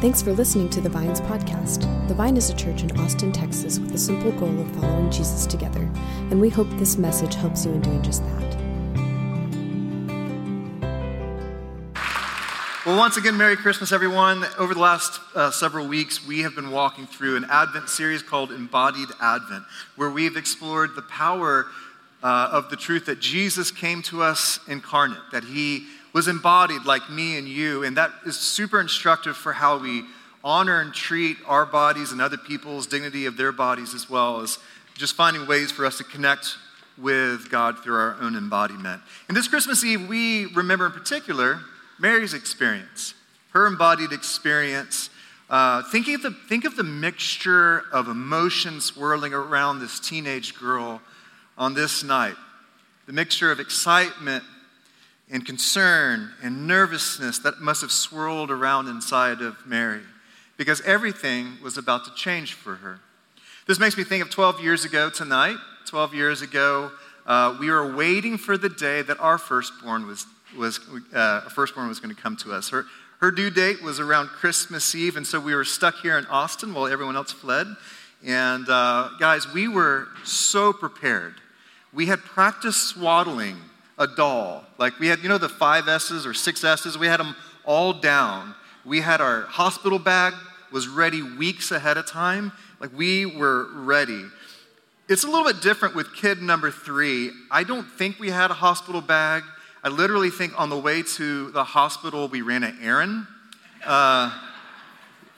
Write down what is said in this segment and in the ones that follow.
Thanks for listening to the Vines podcast. The Vine is a church in Austin, Texas, with the simple goal of following Jesus together, and we hope this message helps you in doing just that. Well, once again, Merry Christmas, everyone. Over the last uh, several weeks, we have been walking through an Advent series called Embodied Advent, where we've explored the power uh, of the truth that Jesus came to us incarnate, that he was embodied like me and you. And that is super instructive for how we honor and treat our bodies and other people's dignity of their bodies, as well as just finding ways for us to connect with God through our own embodiment. And this Christmas Eve, we remember in particular Mary's experience, her embodied experience. Uh, thinking of the, think of the mixture of emotions swirling around this teenage girl on this night. The mixture of excitement and concern and nervousness that must have swirled around inside of Mary because everything was about to change for her. This makes me think of 12 years ago tonight. 12 years ago, uh, we were waiting for the day that our firstborn was, was, uh, firstborn was going to come to us. Her, her due date was around Christmas Eve, and so we were stuck here in Austin while everyone else fled. And uh, guys, we were so prepared. We had practiced swaddling a doll. Like we had, you know, the five S's or six S's, we had them all down. We had our hospital bag was ready weeks ahead of time. Like we were ready. It's a little bit different with kid number three. I don't think we had a hospital bag. I literally think on the way to the hospital, we ran an errand. Uh,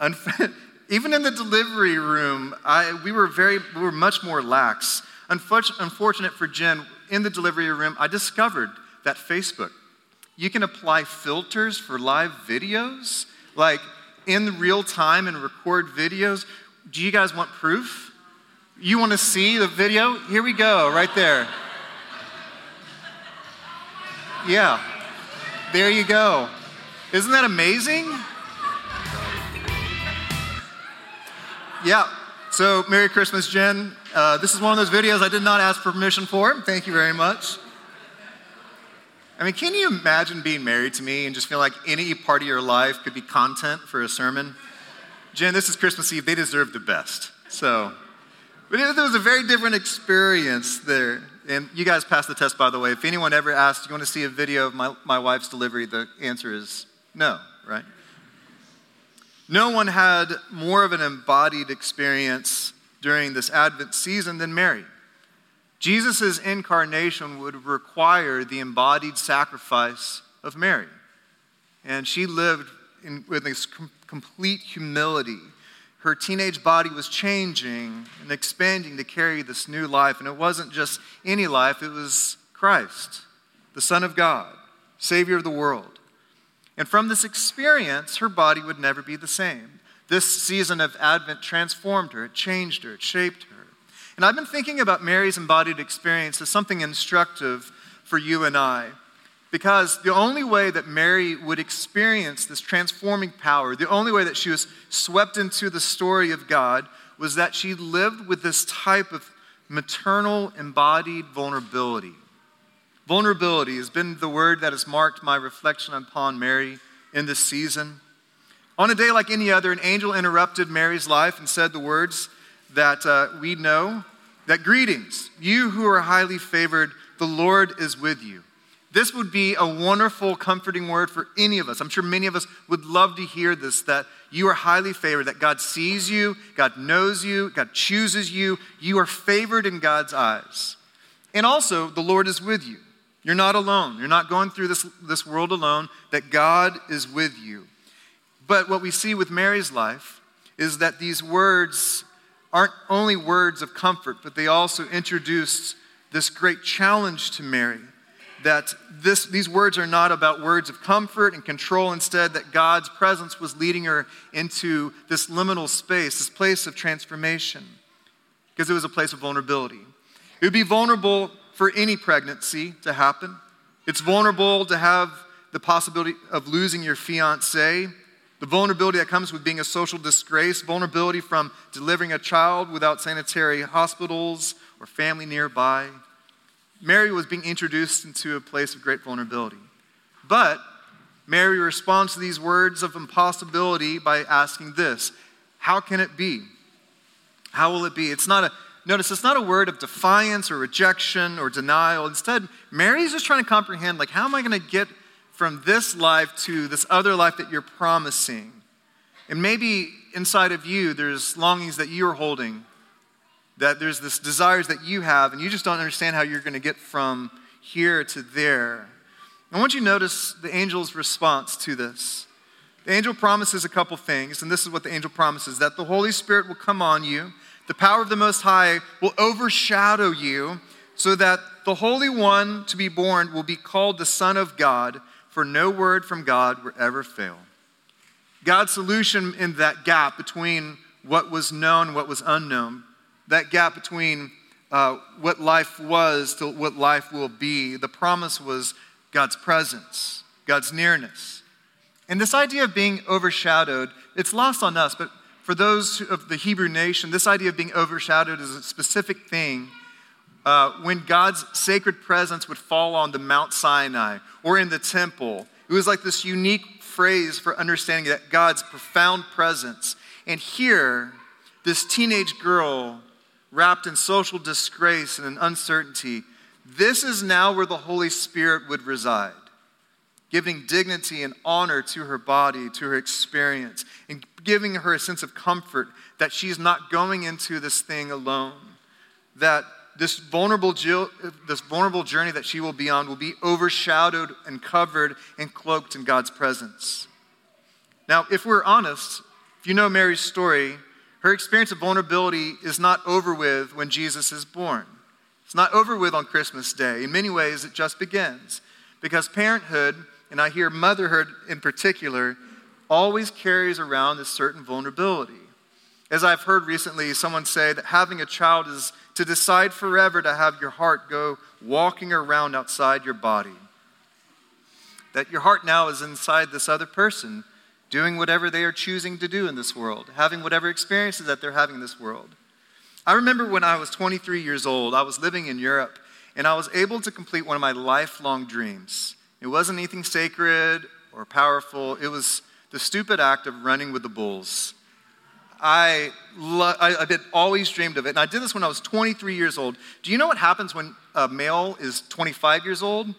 even in the delivery room, I, we were very, we were much more lax. Unfortunate for Jen, in the delivery room, I discovered that Facebook, you can apply filters for live videos, like in real time and record videos. Do you guys want proof? You want to see the video? Here we go, right there. Yeah, there you go. Isn't that amazing? Yeah, so Merry Christmas, Jen. Uh, this is one of those videos I did not ask permission for. Thank you very much. I mean, can you imagine being married to me and just feel like any part of your life could be content for a sermon? Jen, this is Christmas Eve. They deserve the best. So, but it, was a very different experience there. And you guys passed the test, by the way. If anyone ever asked, you want to see a video of my, my wife's delivery, the answer is no, right? No one had more of an embodied experience during this Advent season than Mary. Jesus' incarnation would require the embodied sacrifice of Mary. And she lived in, with this com- complete humility. Her teenage body was changing and expanding to carry this new life. And it wasn't just any life, it was Christ, the Son of God, Savior of the world. And from this experience, her body would never be the same. This season of Advent transformed her, it changed her, it shaped her. And I've been thinking about Mary's embodied experience as something instructive for you and I. Because the only way that Mary would experience this transforming power, the only way that she was swept into the story of God, was that she lived with this type of maternal embodied vulnerability. Vulnerability has been the word that has marked my reflection upon Mary in this season. On a day like any other, an angel interrupted Mary's life and said the words that uh, we know that greetings, you who are highly favored, the Lord is with you. This would be a wonderful, comforting word for any of us. I'm sure many of us would love to hear this that you are highly favored, that God sees you, God knows you, God chooses you. You are favored in God's eyes. And also, the Lord is with you. You're not alone. You're not going through this, this world alone, that God is with you. But what we see with Mary's life is that these words aren't only words of comfort, but they also introduce this great challenge to Mary that this, these words are not about words of comfort and control, instead, that God's presence was leading her into this liminal space, this place of transformation, because it was a place of vulnerability. It would be vulnerable for any pregnancy to happen. It's vulnerable to have the possibility of losing your fiance, the vulnerability that comes with being a social disgrace, vulnerability from delivering a child without sanitary hospitals or family nearby. Mary was being introduced into a place of great vulnerability. But Mary responds to these words of impossibility by asking this How can it be? How will it be? It's not a, notice, it's not a word of defiance or rejection or denial. Instead, Mary's just trying to comprehend, like, how am I going to get from this life to this other life that you're promising? And maybe inside of you, there's longings that you're holding, that there's this desires that you have, and you just don't understand how you're going to get from here to there. I want you to notice the angel's response to this. The angel promises a couple things, and this is what the angel promises that the Holy Spirit will come on you, the power of the Most High will overshadow you, so that the Holy One to be born will be called the Son of God, for no word from God will ever fail. God's solution in that gap between what was known, what was unknown, that gap between uh, what life was to what life will be, the promise was God's presence, God's nearness. And this idea of being overshadowed, it's lost on us, but for those of the Hebrew nation, this idea of being overshadowed is a specific thing. Uh, when God's sacred presence would fall on the Mount Sinai or in the temple, it was like this unique phrase for understanding that God's profound presence. And here, this teenage girl wrapped in social disgrace and in uncertainty, this is now where the Holy Spirit would reside, giving dignity and honor to her body, to her experience, and giving her a sense of comfort that she's not going into this thing alone, that this vulnerable, this vulnerable journey that she will be on will be overshadowed and covered and cloaked in God's presence. Now, if we're honest, if you know Mary's story, her experience of vulnerability is not over with when Jesus is born. It's not over with on Christmas Day. In many ways, it just begins. Because parenthood, and I hear motherhood in particular, always carries around this certain vulnerability. As I've heard recently, someone say that having a child is to decide forever to have your heart go walking around outside your body. That your heart now is inside this other person doing whatever they are choosing to do in this world, having whatever experiences that they're having in this world. I remember when I was 23 years old, I was living in Europe, and I was able to complete one of my lifelong dreams. It wasn't anything sacred or powerful, it was the stupid act of running with the bulls. I, lo- I, I had always dreamed of it, and I did this when I was 23 years old. Do you know what happens when a male is 25 years old?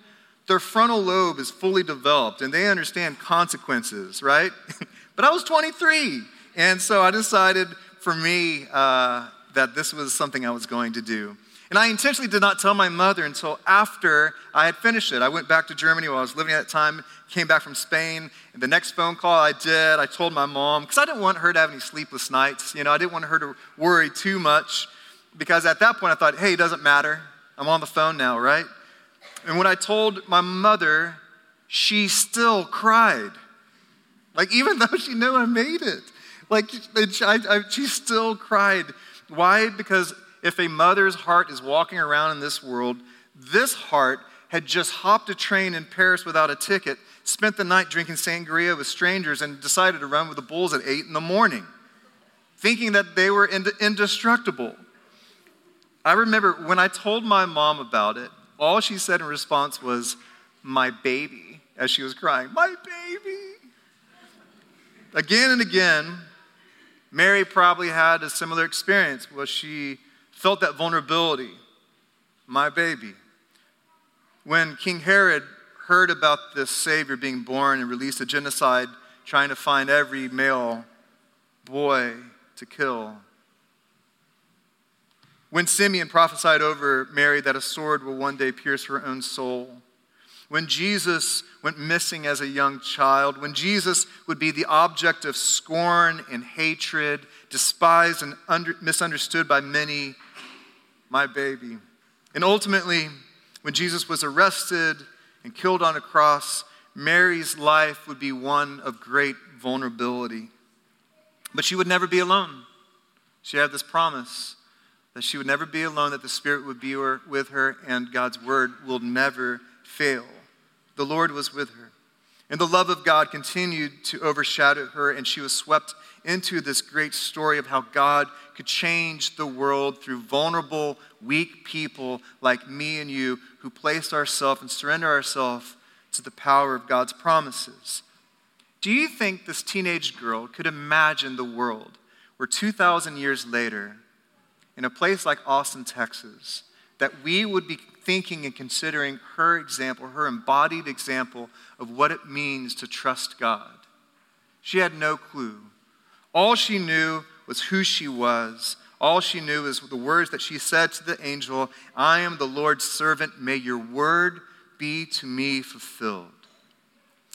their frontal lobe is fully developed and they understand consequences, right? but I was 23. And so I decided for me uh, that this was something I was going to do. And I intentionally did not tell my mother until after I had finished it. I went back to Germany while I was living at that time, came back from Spain. And the next phone call I did, I told my mom, because I didn't want her to have any sleepless nights. You know, I didn't want her to worry too much, because at that point I thought, hey, it doesn't matter. I'm on the phone now, right? And when I told my mother, she still cried. Like, even though she knew I made it, like, I, I, she still cried. Why? Because if a mother's heart is walking around in this world, this heart had just hopped a train in Paris without a ticket, spent the night drinking sangria with strangers, and decided to run with the bulls at 8 in the morning, thinking that they were indestructible. I remember when I told my mom about it, all she said in response was, My baby, as she was crying, My baby. Again and again, Mary probably had a similar experience where she felt that vulnerability. My baby. When King Herod heard about this Savior being born and released a genocide trying to find every male boy to kill, when Simeon prophesied over Mary that a sword will one day pierce her own soul. When Jesus went missing as a young child. When Jesus would be the object of scorn and hatred, despised and under, misunderstood by many. My baby. And ultimately, when Jesus was arrested and killed on a cross, Mary's life would be one of great vulnerability. But she would never be alone. She had this promise that she would never be alone, that the Spirit would be with her, and God's word will never fail. The Lord was with her. And the love of God continued to overshadow her, and she was swept into this great story of how God could change the world through vulnerable, weak people like me and you who place ourselves and surrender ourselves to the power of God's promises. Do you think this teenage girl could imagine the world where 2,000 years later, in a place like Austin, Texas, that we would be thinking and considering her example, her embodied example of what it means to trust God? She had no clue. All she knew was who she was. All she knew is the words that she said to the angel I am the Lord's servant. May your word be to me fulfilled.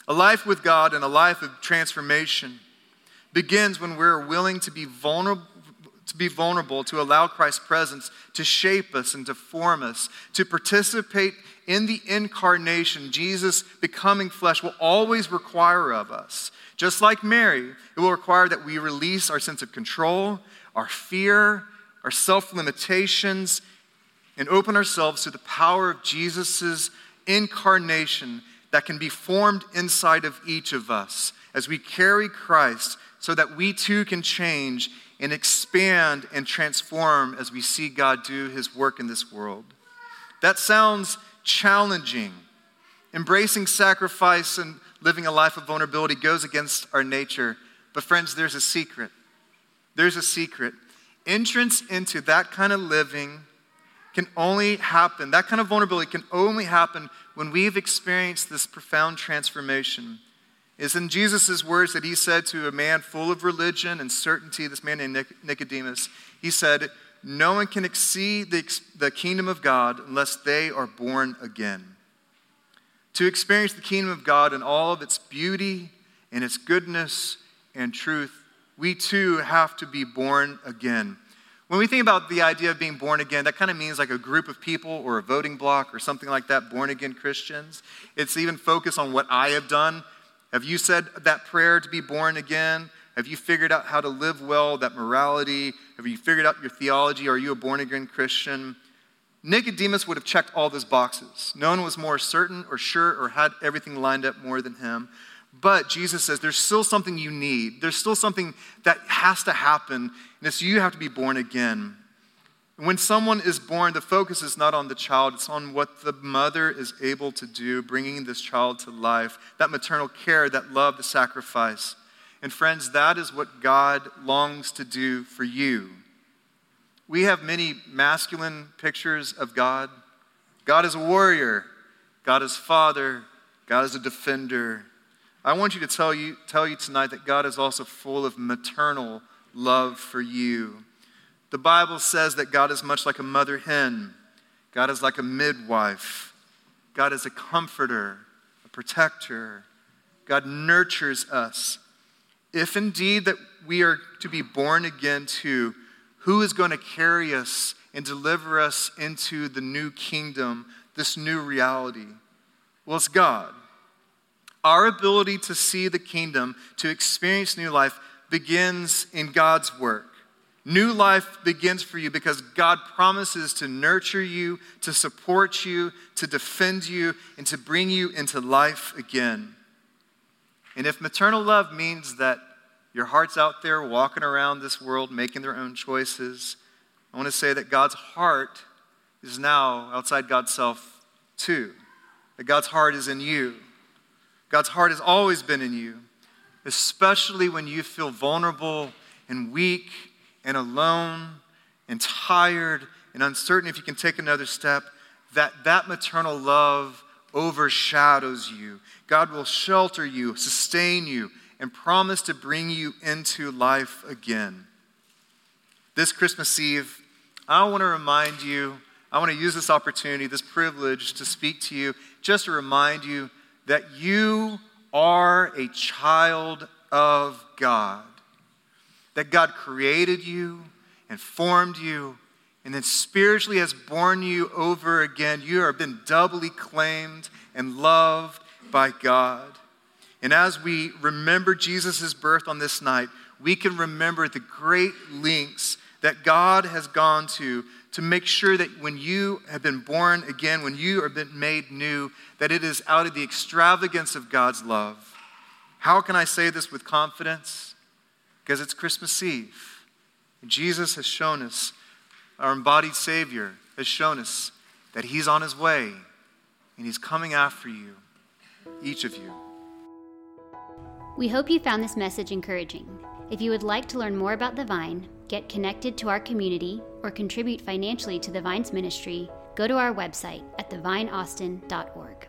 A life with God and a life of transformation begins when we're willing to be vulnerable to be vulnerable, to allow Christ's presence to shape us and to form us, to participate in the incarnation, Jesus becoming flesh will always require of us. Just like Mary, it will require that we release our sense of control, our fear, our self limitations, and open ourselves to the power of Jesus' incarnation that can be formed inside of each of us as we carry Christ so that we too can change and expand and transform as we see God do his work in this world. That sounds challenging. Embracing sacrifice and living a life of vulnerability goes against our nature. But, friends, there's a secret. There's a secret. Entrance into that kind of living can only happen, that kind of vulnerability can only happen when we've experienced this profound transformation is in Jesus' words that he said to a man full of religion and certainty, this man named Nicodemus. He said, No one can exceed the, the kingdom of God unless they are born again. To experience the kingdom of God in all of its beauty and its goodness and truth, we too have to be born again. When we think about the idea of being born again, that kind of means like a group of people or a voting block or something like that, born again Christians. It's even focused on what I have done have you said that prayer to be born again? Have you figured out how to live well, that morality? Have you figured out your theology? Are you a born again Christian? Nicodemus would have checked all those boxes. No one was more certain or sure or had everything lined up more than him. But Jesus says there's still something you need. There's still something that has to happen, and it's you have to be born again. When someone is born, the focus is not on the child, it's on what the mother is able to do, bringing this child to life. That maternal care, that love, the sacrifice. And friends, that is what God longs to do for you. We have many masculine pictures of God. God is a warrior, God is father, God is a defender. I want you to tell you, tell you tonight that God is also full of maternal love for you. The Bible says that God is much like a mother hen, God is like a midwife, God is a comforter, a protector. God nurtures us. If indeed that we are to be born again to, who is going to carry us and deliver us into the new kingdom, this new reality? Well, it's God. Our ability to see the kingdom, to experience new life, begins in God's work. New life begins for you because God promises to nurture you, to support you, to defend you, and to bring you into life again. And if maternal love means that your heart's out there walking around this world making their own choices, I want to say that God's heart is now outside God's self too. That God's heart is in you. God's heart has always been in you, especially when you feel vulnerable and weak and alone and tired and uncertain if you can take another step, that that maternal love overshadows you. God will shelter you, sustain you, and promise to bring you into life again. This Christmas Eve, I want to remind you, I want to use this opportunity, this privilege to speak to you, just to remind you that you are a child of God that God created you and formed you and then spiritually has born you over again. You have been doubly claimed and loved by God. And as we remember Jesus' birth on this night, we can remember the great links that God has gone to to make sure that when you have been born again, when you have been made new, that it is out of the extravagance of God's love. How can I say this with confidence? Because it's Christmas Eve. Jesus has shown us, our embodied Savior has shown us that He's on His way and He's coming after you. each of you. We hope you found this message encouraging. If you would like to learn more about the Vine, get connected to our community, or contribute financially to the Vine's ministry, go to our website at thevineaustin.org.